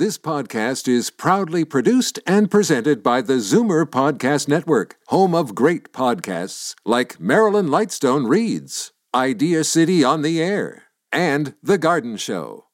This podcast is proudly produced and presented by the Zoomer Podcast Network, home of great podcasts like Marilyn Lightstone Reads, Idea City on the Air, and The Garden Show.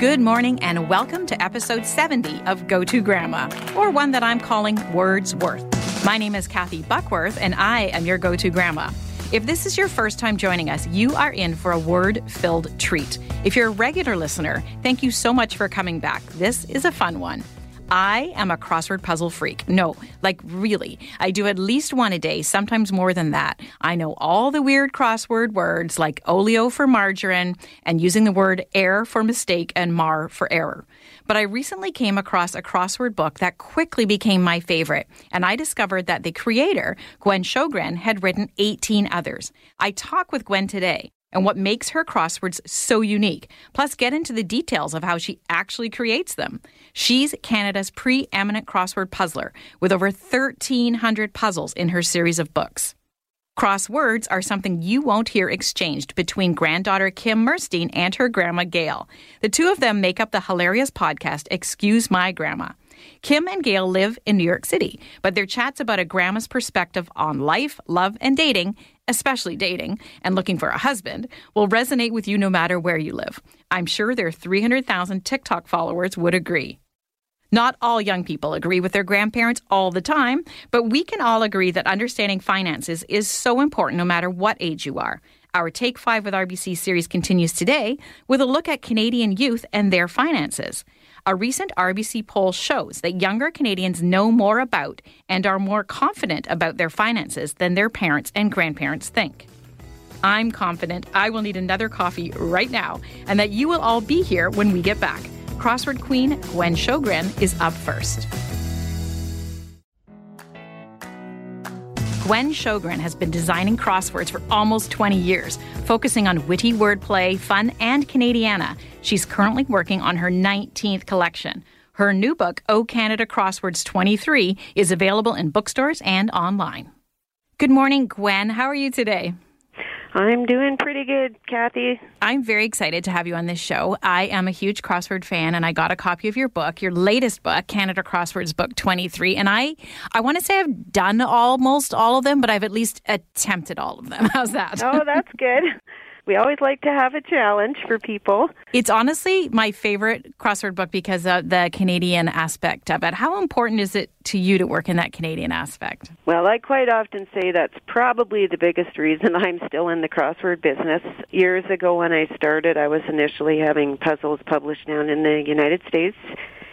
Good morning and welcome to episode 70 of Go To Grandma, or one that I'm calling Wordsworth. My name is Kathy Buckworth and I am your go to grandma. If this is your first time joining us, you are in for a word filled treat. If you're a regular listener, thank you so much for coming back. This is a fun one. I am a crossword puzzle freak. No, like really. I do at least one a day, sometimes more than that. I know all the weird crossword words like oleo for margarine and using the word air for mistake and mar for error. But I recently came across a crossword book that quickly became my favorite, and I discovered that the creator, Gwen Sjögren, had written 18 others. I talk with Gwen today and what makes her crosswords so unique, plus get into the details of how she actually creates them. She's Canada's preeminent crossword puzzler with over 1,300 puzzles in her series of books. Crosswords are something you won't hear exchanged between granddaughter Kim Merstein and her grandma Gail. The two of them make up the hilarious podcast Excuse My Grandma. Kim and Gail live in New York City, but their chats about a grandma's perspective on life, love, and dating, especially dating and looking for a husband, will resonate with you no matter where you live. I'm sure their 300,000 TikTok followers would agree. Not all young people agree with their grandparents all the time, but we can all agree that understanding finances is so important no matter what age you are. Our Take 5 with RBC series continues today with a look at Canadian youth and their finances. A recent RBC poll shows that younger Canadians know more about and are more confident about their finances than their parents and grandparents think. I'm confident I will need another coffee right now and that you will all be here when we get back. Crossword Queen Gwen Sjögren is up first. Gwen Sjögren has been designing crosswords for almost 20 years, focusing on witty wordplay, fun, and Canadiana. She's currently working on her 19th collection. Her new book, O Canada Crosswords 23, is available in bookstores and online. Good morning, Gwen. How are you today? I'm doing pretty good, Kathy. I'm very excited to have you on this show. I am a huge crossword fan and I got a copy of your book, your latest book, Canada Crosswords Book 23, and I I want to say I've done almost all of them, but I've at least attempted all of them. How's that? Oh, that's good. We always like to have a challenge for people. It's honestly my favorite crossword book because of the Canadian aspect of it. How important is it to you to work in that Canadian aspect? Well, I quite often say that's probably the biggest reason I'm still in the crossword business. Years ago when I started, I was initially having puzzles published down in the United States.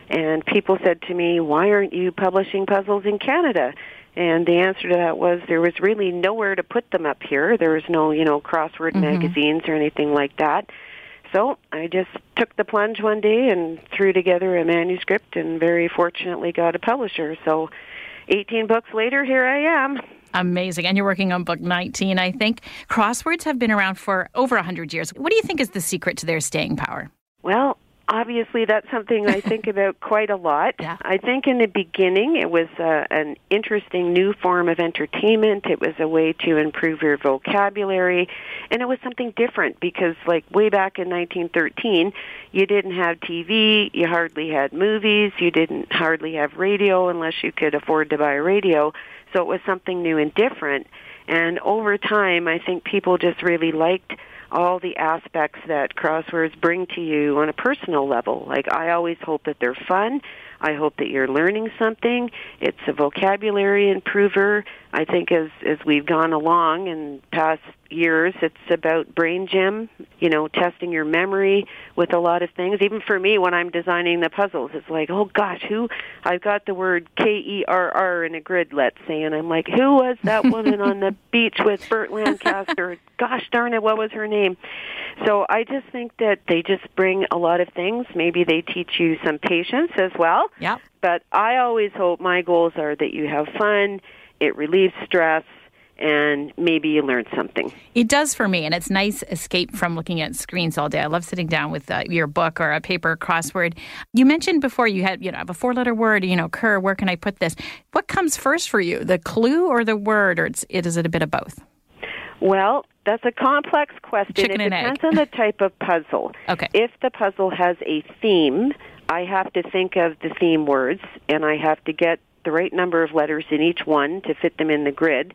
And people said to me, why aren't you publishing puzzles in Canada? And the answer to that was there was really nowhere to put them up here. There was no, you know, crossword mm-hmm. magazines or anything like that. So I just took the plunge one day and threw together a manuscript and very fortunately got a publisher. So 18 books later, here I am. Amazing. And you're working on book 19, I think. Crosswords have been around for over 100 years. What do you think is the secret to their staying power? Well, obviously that's something I think about quite a lot. Yeah. I think in the beginning it was uh, an interesting new form of entertainment. It was a way to improve your vocabulary, and it was something different because, like way back in 1913, you didn't have TV, you hardly had movies, you didn't hardly have radio unless you could afford to buy a radio. So it was something new and different. And over time, I think people just really liked all the aspects that crosswords bring to you on a personal level. Like I always hope that they're fun. I hope that you're learning something. It's a vocabulary improver. I think as as we've gone along in past years, it's about brain gym, you know, testing your memory with a lot of things. Even for me when I'm designing the puzzles, it's like, "Oh gosh, who I've got the word K E R R in a grid, let's say, and I'm like, "Who was that woman on the beach with Burt Lancaster? Gosh darn it, what was her name?" So I just think that they just bring a lot of things. Maybe they teach you some patience as well. Yeah. But I always hope my goals are that you have fun it relieves stress and maybe you learn something. It does for me, and it's nice escape from looking at screens all day. I love sitting down with uh, your book or a paper crossword. You mentioned before you had, you know, a four-letter word. You know, Kerr. Where can I put this? What comes first for you, the clue or the word, or it's, it is it a bit of both? Well, that's a complex question. Chicken it depends on the type of puzzle. Okay. If the puzzle has a theme, I have to think of the theme words and I have to get the right number of letters in each one to fit them in the grid.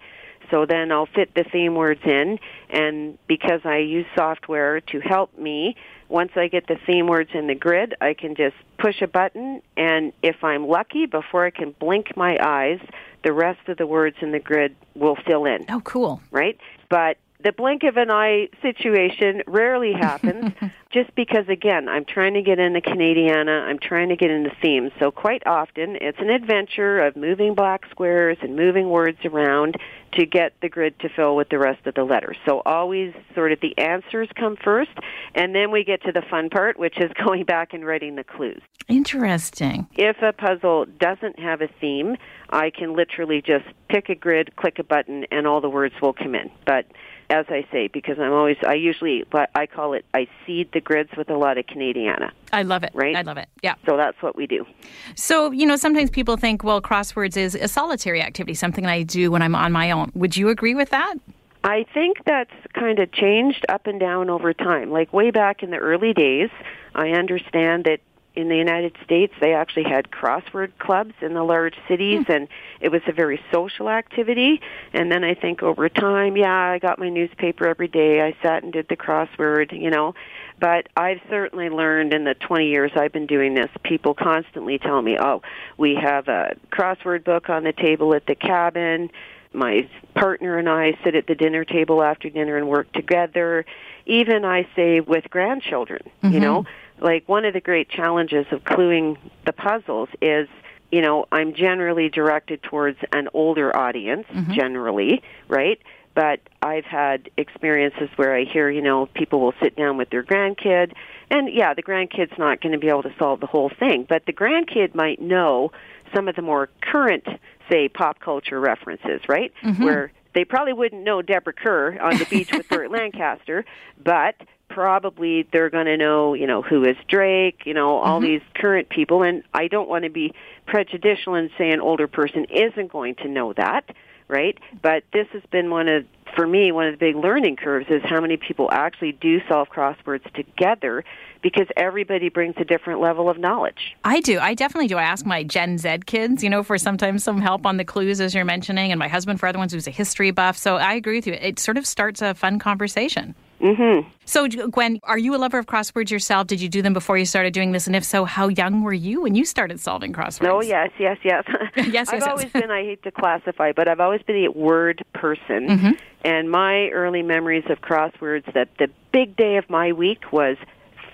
So then I'll fit the theme words in and because I use software to help me, once I get the theme words in the grid, I can just push a button and if I'm lucky before I can blink my eyes, the rest of the words in the grid will fill in Oh, cool. right? But the blink of an eye situation rarely happens just because again i'm trying to get into canadiana i'm trying to get into themes so quite often it's an adventure of moving black squares and moving words around to get the grid to fill with the rest of the letters so always sort of the answers come first and then we get to the fun part which is going back and writing the clues Interesting. if a puzzle doesn't have a theme, I can literally just pick a grid, click a button, and all the words will come in. But as I say, because I'm always, I usually, I call it, I seed the grids with a lot of Canadiana. I love it. Right? I love it. Yeah. So that's what we do. So, you know, sometimes people think, well, crosswords is a solitary activity, something I do when I'm on my own. Would you agree with that? I think that's kind of changed up and down over time. Like way back in the early days, I understand that in the United States they actually had crossword clubs in the large cities hmm. and it was a very social activity and then I think over time, yeah, I got my newspaper every day. I sat and did the crossword, you know. But I've certainly learned in the 20 years I've been doing this, people constantly tell me, "Oh, we have a crossword book on the table at the cabin." my partner and I sit at the dinner table after dinner and work together. Even I say with grandchildren, you mm-hmm. know, like one of the great challenges of cluing the puzzles is, you know, I'm generally directed towards an older audience, mm-hmm. generally, right? But I've had experiences where I hear, you know, people will sit down with their grandkid, and yeah, the grandkid's not going to be able to solve the whole thing, but the grandkid might know some of the more current, say, pop culture references, right? Mm-hmm. Where they probably wouldn't know Deborah Kerr on the beach with Burt Lancaster, but probably they're going to know, you know, who is Drake, you know, all mm-hmm. these current people. And I don't want to be prejudicial and say an older person isn't going to know that, right? But this has been one of, for me, one of the big learning curves is how many people actually do solve crosswords together because everybody brings a different level of knowledge. I do. I definitely do. I ask my Gen Z kids, you know, for sometimes some help on the clues as you're mentioning, and my husband for other ones who's a history buff. So I agree with you. It sort of starts a fun conversation. Mm-hmm. So, Gwen, are you a lover of crosswords yourself? Did you do them before you started doing this? And if so, how young were you when you started solving crosswords? Oh yes, yes, yes. yes, I've yes. always been. I hate to classify, but I've always been a word person. Mm-hmm. And my early memories of crosswords that the big day of my week was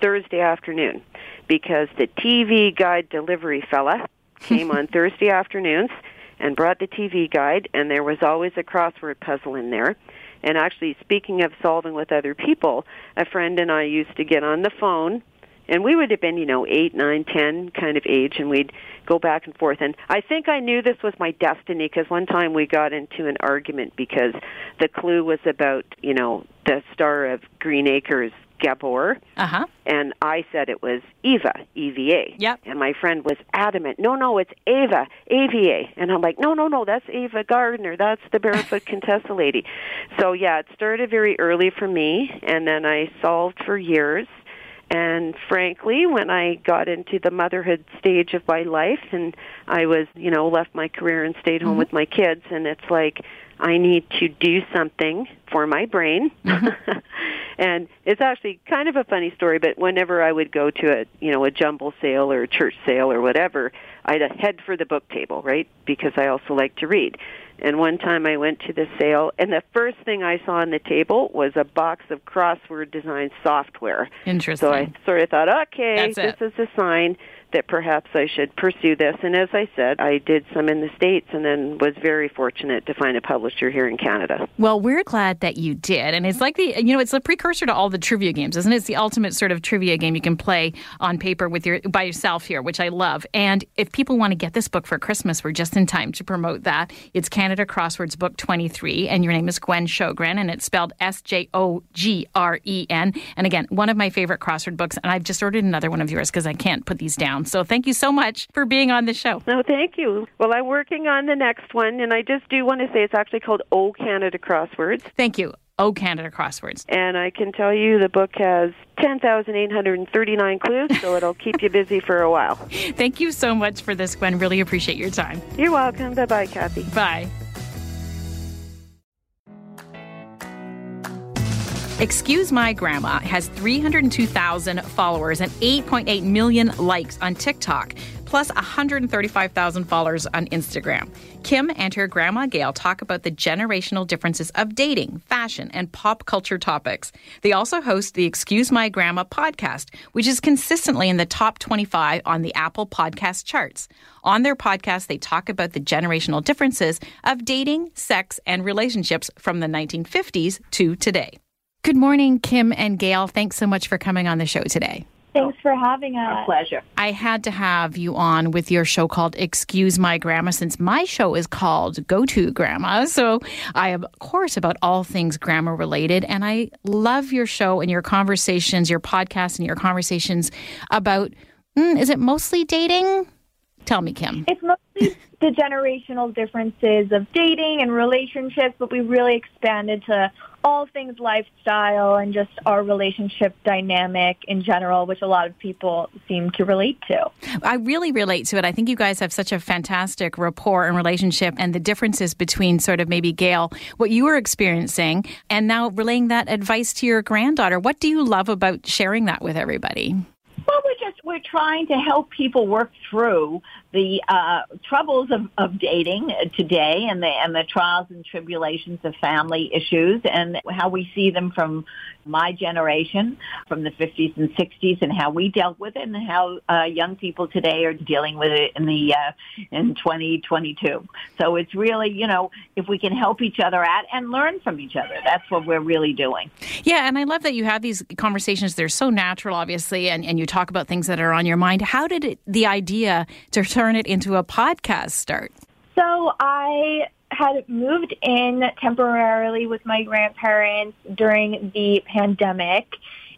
Thursday afternoon, because the TV guide delivery fella came on Thursday afternoons and brought the TV guide, and there was always a crossword puzzle in there. And actually, speaking of solving with other people, a friend and I used to get on the phone and we would have been, you know, eight, nine, ten kind of age, and we'd go back and forth. And I think I knew this was my destiny because one time we got into an argument because the clue was about, you know, the star of Green Acres, Gabor, Uh huh. and I said it was Eva, E-V-A. Yep. And my friend was adamant, no, no, it's Ava, A-V-A. And I'm like, no, no, no, that's Ava Gardner. That's the Barefoot Contessa lady. So, yeah, it started very early for me, and then I solved for years. And frankly, when I got into the motherhood stage of my life and I was, you know, left my career and stayed home with my kids, and it's like, I need to do something for my brain. Mm-hmm. and it's actually kind of a funny story, but whenever I would go to a, you know, a jumble sale or a church sale or whatever, I'd head for the book table, right? Because I also like to read. And one time I went to the sale, and the first thing I saw on the table was a box of crossword design software. Interesting. So I sort of thought, okay, That's this it. is a sign that perhaps I should pursue this. And as I said, I did some in the States and then was very fortunate to find a publisher here in Canada. Well, we're glad that you did. And it's like the, you know, it's a precursor to all the trivia games, isn't it? It's the ultimate sort of trivia game you can play on paper with your, by yourself here, which I love. And if people want to get this book for Christmas, we're just in time to promote that. It's Canada Crosswords Book 23, and your name is Gwen Sjögren, and it's spelled S J O G R E N. And again, one of my favorite crossword books. And I've just ordered another one of yours because I can't put these down. So thank you so much for being on the show. No, thank you. Well, I'm working on the next one, and I just do want to say it's actually called O Canada Crosswords. Thank you. Oh Canada Crosswords. And I can tell you the book has 10,839 clues, so it'll keep you busy for a while. Thank you so much for this, Gwen. Really appreciate your time. You're welcome. Bye bye, Kathy. Bye. Excuse My Grandma has 302,000 followers and 8.8 million likes on TikTok, plus 135,000 followers on Instagram. Kim and her grandma Gail talk about the generational differences of dating, fashion, and pop culture topics. They also host the Excuse My Grandma podcast, which is consistently in the top 25 on the Apple podcast charts. On their podcast, they talk about the generational differences of dating, sex, and relationships from the 1950s to today. Good morning, Kim and Gail. Thanks so much for coming on the show today. Thanks for having us. A pleasure. I had to have you on with your show called Excuse My Grandma since my show is called Go To Grandma. So I am, of course, about all things grandma related. And I love your show and your conversations, your podcast and your conversations about, mm, is it mostly dating? Tell me, Kim. It's mostly the generational differences of dating and relationships, but we really expanded to all things lifestyle and just our relationship dynamic in general, which a lot of people seem to relate to. I really relate to it. I think you guys have such a fantastic rapport and relationship, and the differences between sort of maybe Gail, what you were experiencing, and now relaying that advice to your granddaughter. What do you love about sharing that with everybody? Well, we're just we're trying to help people work through the uh, troubles of, of dating today and the and the trials and tribulations of family issues and how we see them from my generation from the 50s and 60s and how we dealt with it and how uh, young people today are dealing with it in the uh, in 2022 so it's really you know if we can help each other out and learn from each other that's what we're really doing. Yeah and i love that you have these conversations. They're so natural obviously and, and you talk about things that are on your mind. How did it, the idea to turn it into a podcast start so i had moved in temporarily with my grandparents during the pandemic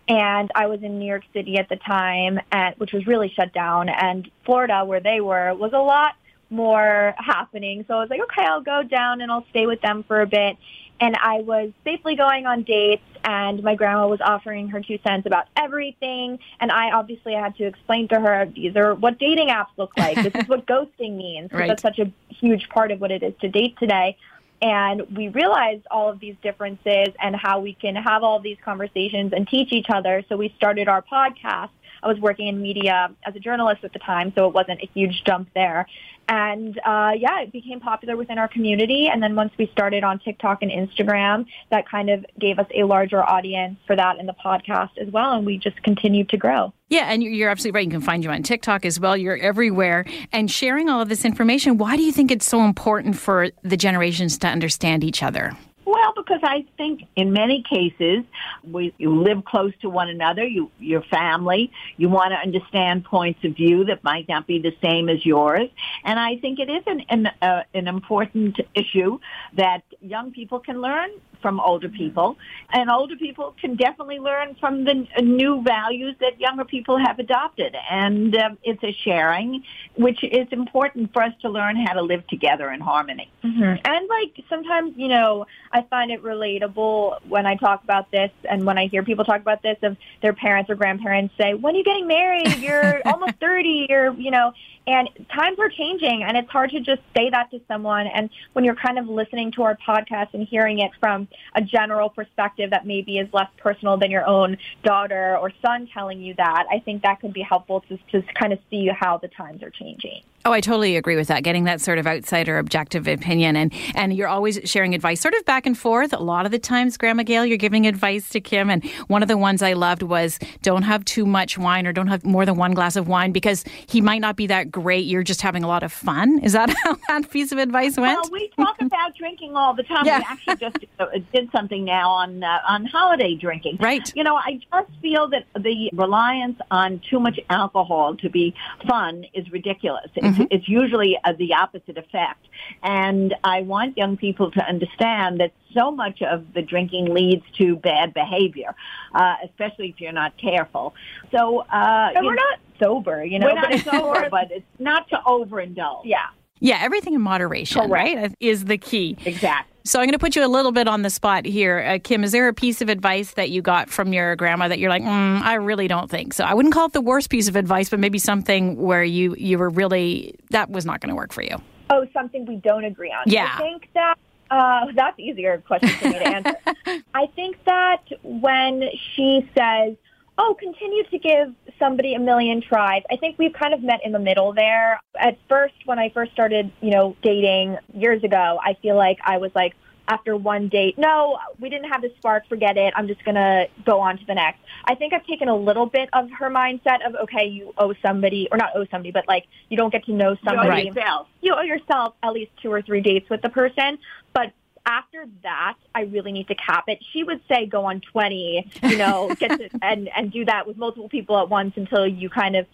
and I was in New York City at the time, and, which was really shut down. And Florida, where they were, was a lot more happening. So I was like, okay, I'll go down and I'll stay with them for a bit. And I was safely going on dates, and my grandma was offering her two cents about everything. And I obviously had to explain to her these are what dating apps look like. this is what ghosting means. Right. That's such a huge part of what it is to date today. And we realized all of these differences and how we can have all these conversations and teach each other. So we started our podcast. I was working in media as a journalist at the time, so it wasn't a huge jump there. And uh, yeah, it became popular within our community. And then once we started on TikTok and Instagram, that kind of gave us a larger audience for that in the podcast as well. And we just continued to grow. Yeah, and you're absolutely right. You can find you on TikTok as well. You're everywhere. And sharing all of this information, why do you think it's so important for the generations to understand each other? Well, because I think in many cases, we, you live close to one another, you, your family, you want to understand points of view that might not be the same as yours. And I think it is an, an, uh, an important issue that young people can learn from older people, and older people can definitely learn from the new values that younger people have adopted. And um, it's a sharing, which is important for us to learn how to live together in harmony. Mm-hmm. And like sometimes, you know, I find it relatable when I talk about this and when I hear people talk about this of their parents or grandparents say, when are you getting married? You're almost 30. You're, you know, and times are changing and it's hard to just say that to someone. And when you're kind of listening to our podcast and hearing it from a general perspective that maybe is less personal than your own daughter or son telling you that, I think that could be helpful to just kind of see how the times are changing. Oh, I totally agree with that. Getting that sort of outsider objective opinion and and you're always sharing advice sort of back and forth. A lot of the times, Grandma Gail, you're giving advice to Kim and one of the ones I loved was don't have too much wine or don't have more than one glass of wine because he might not be that great. You're just having a lot of fun. Is that how that piece of advice went? Well, we talk about drinking all the time. Yeah. We actually just uh, did something now on uh, on holiday drinking. Right. You know, I just feel that the reliance on too much alcohol to be fun is ridiculous. It's, it's usually uh, the opposite effect. And I want young people to understand that so much of the drinking leads to bad behavior, uh, especially if you're not careful. So, uh, you we're know, not sober, you know. we're not but sober, but it's not to overindulge. yeah. Yeah, everything in moderation, Correct. right? Is the key. Exactly. So I'm going to put you a little bit on the spot here. Uh, Kim, is there a piece of advice that you got from your grandma that you're like, mm, I really don't think so? I wouldn't call it the worst piece of advice, but maybe something where you, you were really, that was not going to work for you. Oh, something we don't agree on. Yeah. I think that uh, that's easier question for me to answer. I think that when she says, oh, continue to give somebody a million tries. I think we've kind of met in the middle there. At first, when I first started, you know, dating years ago, I feel like I was like, after one date, no, we didn't have the spark, forget it. I'm just going to go on to the next. I think I've taken a little bit of her mindset of, okay, you owe somebody, or not owe somebody, but like you don't get to know somebody. You owe yourself. You owe yourself at least two or three dates with the person. But after that, I really need to cap it. She would say go on 20, you know, get to, and, and do that with multiple people at once until you kind of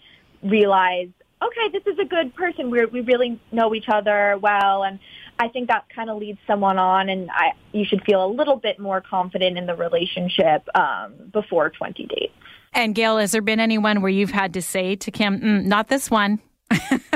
realize, okay, this is a good person. we we really know each other well. And I think that kind of leads someone on and I, you should feel a little bit more confident in the relationship um, before 20 dates. And Gail, has there been anyone where you've had to say to Kim, mm, not this one?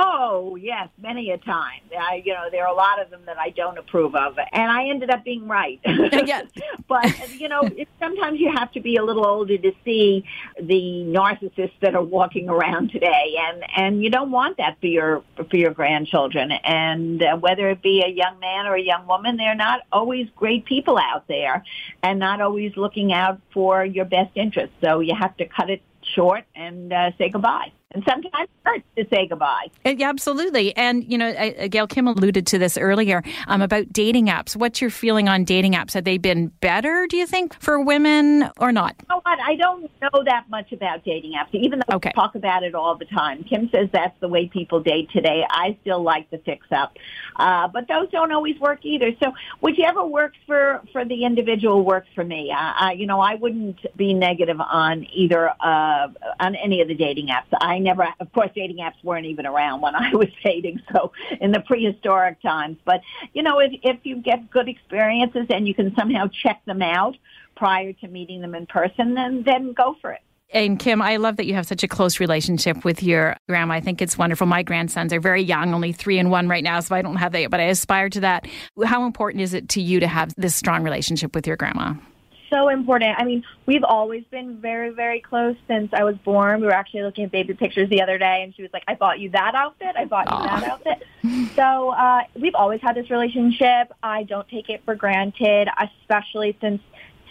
Oh yes, many a time. I, you know, there are a lot of them that I don't approve of, and I ended up being right. yeah. but you know, it, sometimes you have to be a little older to see the narcissists that are walking around today, and and you don't want that for your for your grandchildren. And uh, whether it be a young man or a young woman, they're not always great people out there, and not always looking out for your best interest. So you have to cut it short and uh, say goodbye and sometimes it hurts to say goodbye. Uh, yeah, absolutely. And, you know, Gail Kim alluded to this earlier um, about dating apps. What's your feeling on dating apps? Have they been better, do you think, for women or not? You know what? I don't know that much about dating apps, even though okay. we talk about it all the time. Kim says that's the way people date today. I still like the fix up. Uh, but those don't always work either. So whichever works for, for the individual works for me. Uh, you know, I wouldn't be negative on either, uh, on any of the dating apps. I I never, of course, dating apps weren't even around when I was dating, so in the prehistoric times. But you know, if if you get good experiences and you can somehow check them out prior to meeting them in person, then then go for it. And Kim, I love that you have such a close relationship with your grandma. I think it's wonderful. My grandsons are very young, only three and one right now, so I don't have that, but I aspire to that. How important is it to you to have this strong relationship with your grandma? So important. I mean, we've always been very, very close since I was born. We were actually looking at baby pictures the other day, and she was like, "I bought you that outfit. I bought Aww. you that outfit." so uh, we've always had this relationship. I don't take it for granted, especially since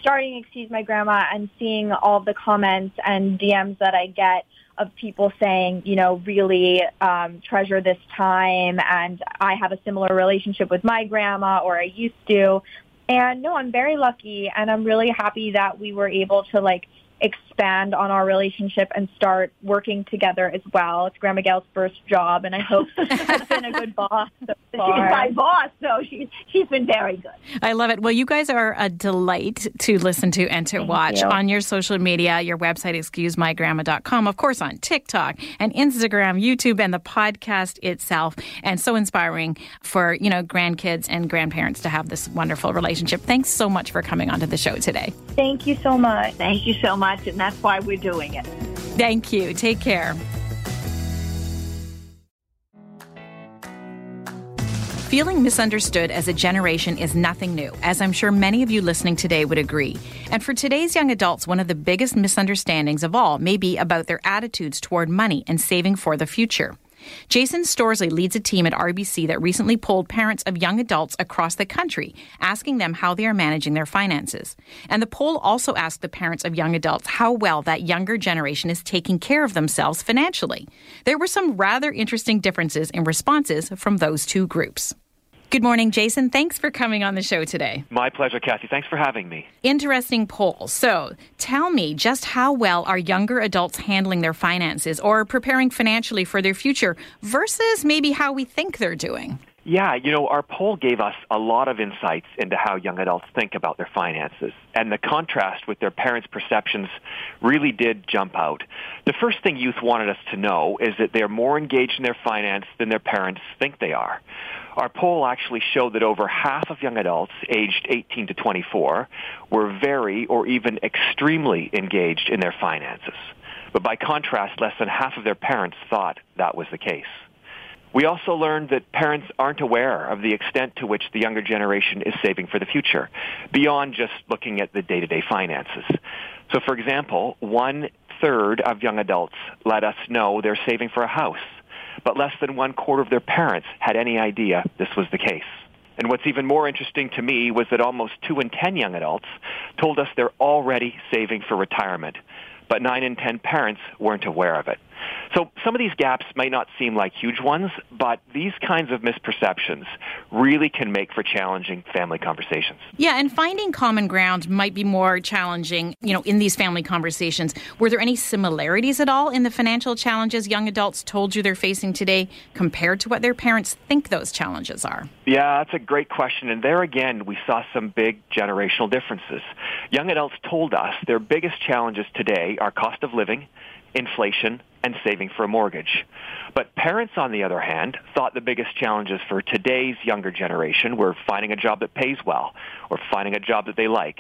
starting Excuse My Grandma and seeing all the comments and DMs that I get of people saying, you know, really um, treasure this time, and I have a similar relationship with my grandma, or I used to. And no, I'm very lucky and I'm really happy that we were able to like expand on our relationship and start working together as well. It's Grandma Gail's first job, and I hope she's been a good boss so far. She's my boss, so she's she's been very good. I love it. Well, you guys are a delight to listen to and to Thank watch you. on your social media, your website, excusemygrandma.com, of course, on TikTok and Instagram, YouTube, and the podcast itself. And so inspiring for, you know, grandkids and grandparents to have this wonderful relationship. Thanks so much for coming onto the show today. Thank you so much. Thank you so much, and that's why we're doing it. Thank you. Take care. Feeling misunderstood as a generation is nothing new, as I'm sure many of you listening today would agree. And for today's young adults, one of the biggest misunderstandings of all may be about their attitudes toward money and saving for the future. Jason Storsley leads a team at RBC that recently polled parents of young adults across the country, asking them how they are managing their finances. And the poll also asked the parents of young adults how well that younger generation is taking care of themselves financially. There were some rather interesting differences in responses from those two groups. Good morning, Jason. Thanks for coming on the show today. My pleasure, Kathy. Thanks for having me. Interesting poll. So tell me just how well are younger adults handling their finances or preparing financially for their future versus maybe how we think they're doing? Yeah, you know, our poll gave us a lot of insights into how young adults think about their finances. And the contrast with their parents' perceptions really did jump out. The first thing youth wanted us to know is that they're more engaged in their finance than their parents think they are. Our poll actually showed that over half of young adults aged 18 to 24 were very or even extremely engaged in their finances. But by contrast, less than half of their parents thought that was the case. We also learned that parents aren't aware of the extent to which the younger generation is saving for the future, beyond just looking at the day-to-day finances. So for example, one third of young adults let us know they're saving for a house, but less than one quarter of their parents had any idea this was the case. And what's even more interesting to me was that almost two in ten young adults told us they're already saving for retirement, but nine in ten parents weren't aware of it. So some of these gaps might not seem like huge ones, but these kinds of misperceptions really can make for challenging family conversations. Yeah, and finding common ground might be more challenging, you know, in these family conversations. Were there any similarities at all in the financial challenges young adults told you they're facing today compared to what their parents think those challenges are? Yeah, that's a great question. And there again, we saw some big generational differences. Young adults told us their biggest challenges today are cost of living, inflation, and saving for a mortgage. But parents, on the other hand, thought the biggest challenges for today's younger generation were finding a job that pays well or finding a job that they like.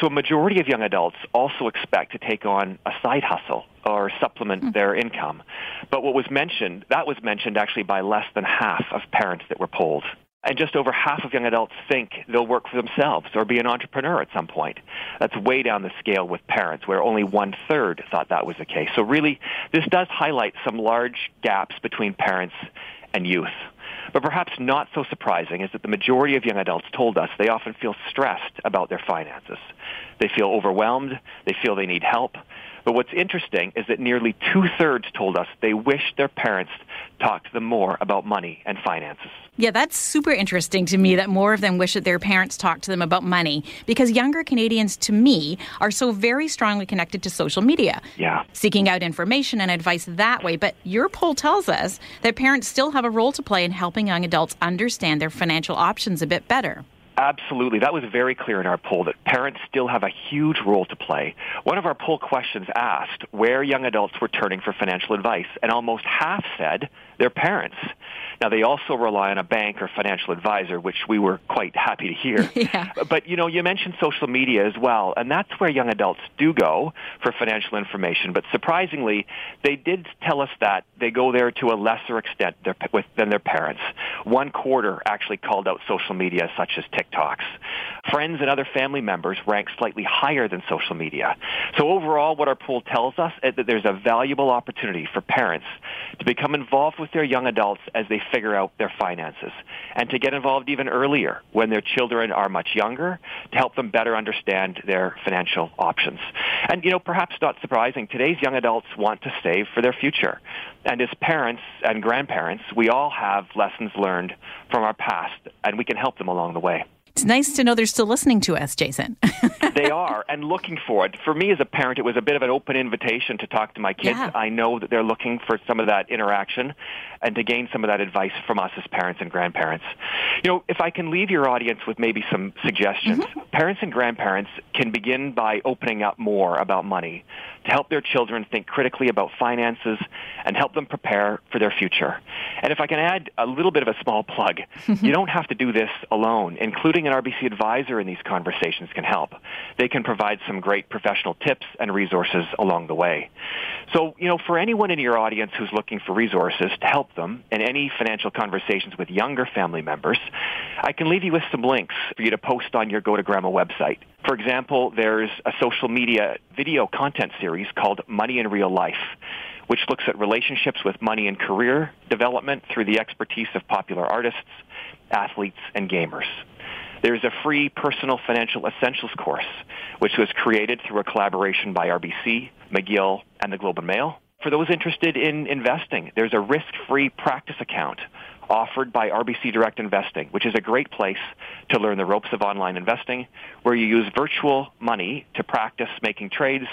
So a majority of young adults also expect to take on a side hustle or supplement mm. their income. But what was mentioned, that was mentioned actually by less than half of parents that were polled. And just over half of young adults think they'll work for themselves or be an entrepreneur at some point. That's way down the scale with parents, where only one third thought that was the case. So really, this does highlight some large gaps between parents and youth. But perhaps not so surprising is that the majority of young adults told us they often feel stressed about their finances. They feel overwhelmed. They feel they need help. But what's interesting is that nearly two-thirds told us they wish their parents talked to them more about money and finances. Yeah, that's super interesting to me that more of them wish that their parents talked to them about money because younger Canadians, to me, are so very strongly connected to social media. Yeah. Seeking out information and advice that way. But your poll tells us that parents still have a role to play in helping young adults understand their financial options a bit better. Absolutely. That was very clear in our poll that parents still have a huge role to play. One of our poll questions asked where young adults were turning for financial advice, and almost half said their parents. Now they also rely on a bank or financial advisor, which we were quite happy to hear. yeah. But you know, you mentioned social media as well, and that's where young adults do go for financial information. But surprisingly, they did tell us that they go there to a lesser extent than their parents. One quarter actually called out social media, such as TikToks. Friends and other family members rank slightly higher than social media. So overall, what our poll tells us is that there's a valuable opportunity for parents to become involved with their young adults as they figure out their finances and to get involved even earlier when their children are much younger to help them better understand their financial options. And, you know, perhaps not surprising, today's young adults want to save for their future. And as parents and grandparents, we all have lessons learned from our past, and we can help them along the way. It's nice to know they're still listening to us, Jason. they are, and looking for it. For me as a parent, it was a bit of an open invitation to talk to my kids. Yeah. I know that they're looking for some of that interaction and to gain some of that advice from us as parents and grandparents. You know, if I can leave your audience with maybe some suggestions, mm-hmm. parents and grandparents can begin by opening up more about money to help their children think critically about finances and help them prepare for their future. And if I can add a little bit of a small plug, you don't have to do this alone. Including an RBC advisor in these conversations can help. They can provide some great professional tips and resources along the way. So, you know, for anyone in your audience who's looking for resources to help them in any financial conversations with younger family members, I can leave you with some links for you to post on your Go to Grandma website. For example, there's a social media video content series called Money in Real Life, which looks at relationships with money and career development through the expertise of popular artists, athletes, and gamers. There's a free personal financial essentials course, which was created through a collaboration by RBC, McGill, and the Globe and Mail. For those interested in investing, there's a risk-free practice account offered by RBC Direct Investing, which is a great place to learn the ropes of online investing, where you use virtual money to practice making trades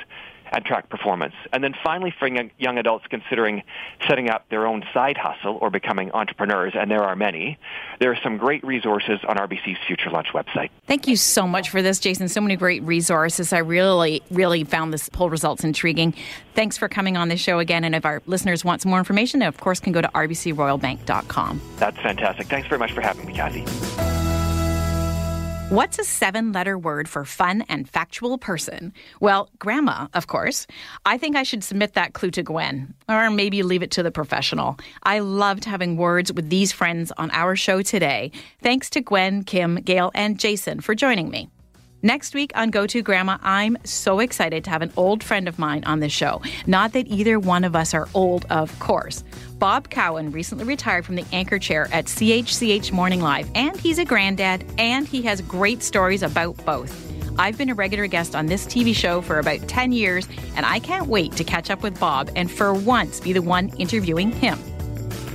and track performance. And then finally, for young adults considering setting up their own side hustle or becoming entrepreneurs, and there are many, there are some great resources on RBC's Future Launch website. Thank you so much for this, Jason. So many great resources. I really, really found this poll results intriguing. Thanks for coming on the show again. And if our listeners want some more information, they, of course, can go to rbcroyalbank.com. That's fantastic. Thanks very much for having me, Kathy. What's a seven letter word for fun and factual person? Well, grandma, of course. I think I should submit that clue to Gwen, or maybe leave it to the professional. I loved having words with these friends on our show today. Thanks to Gwen, Kim, Gail, and Jason for joining me. Next week on Go To Grandma, I'm so excited to have an old friend of mine on the show. Not that either one of us are old, of course. Bob Cowan recently retired from the anchor chair at CHCH Morning Live, and he's a granddad, and he has great stories about both. I've been a regular guest on this TV show for about 10 years, and I can't wait to catch up with Bob and for once be the one interviewing him.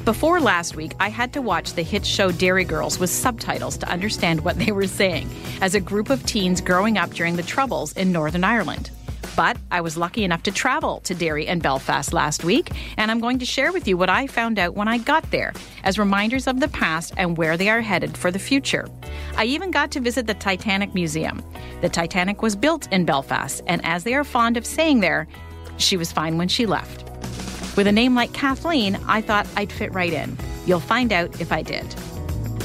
Before last week, I had to watch the hit show Derry Girls with subtitles to understand what they were saying as a group of teens growing up during the Troubles in Northern Ireland. But I was lucky enough to travel to Derry and Belfast last week, and I'm going to share with you what I found out when I got there as reminders of the past and where they are headed for the future. I even got to visit the Titanic Museum. The Titanic was built in Belfast, and as they are fond of saying there, she was fine when she left. With a name like Kathleen, I thought I'd fit right in. You'll find out if I did.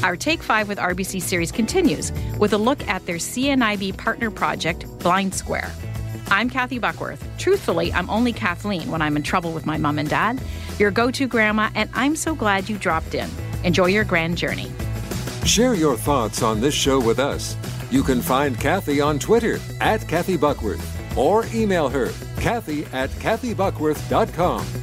Our Take 5 with RBC series continues with a look at their CNIB partner project, Blind Square. I'm Kathy Buckworth. Truthfully, I'm only Kathleen when I'm in trouble with my mom and dad, your go to grandma, and I'm so glad you dropped in. Enjoy your grand journey. Share your thoughts on this show with us. You can find Kathy on Twitter at Kathy Buckworth or email her, Kathy at KathyBuckworth.com.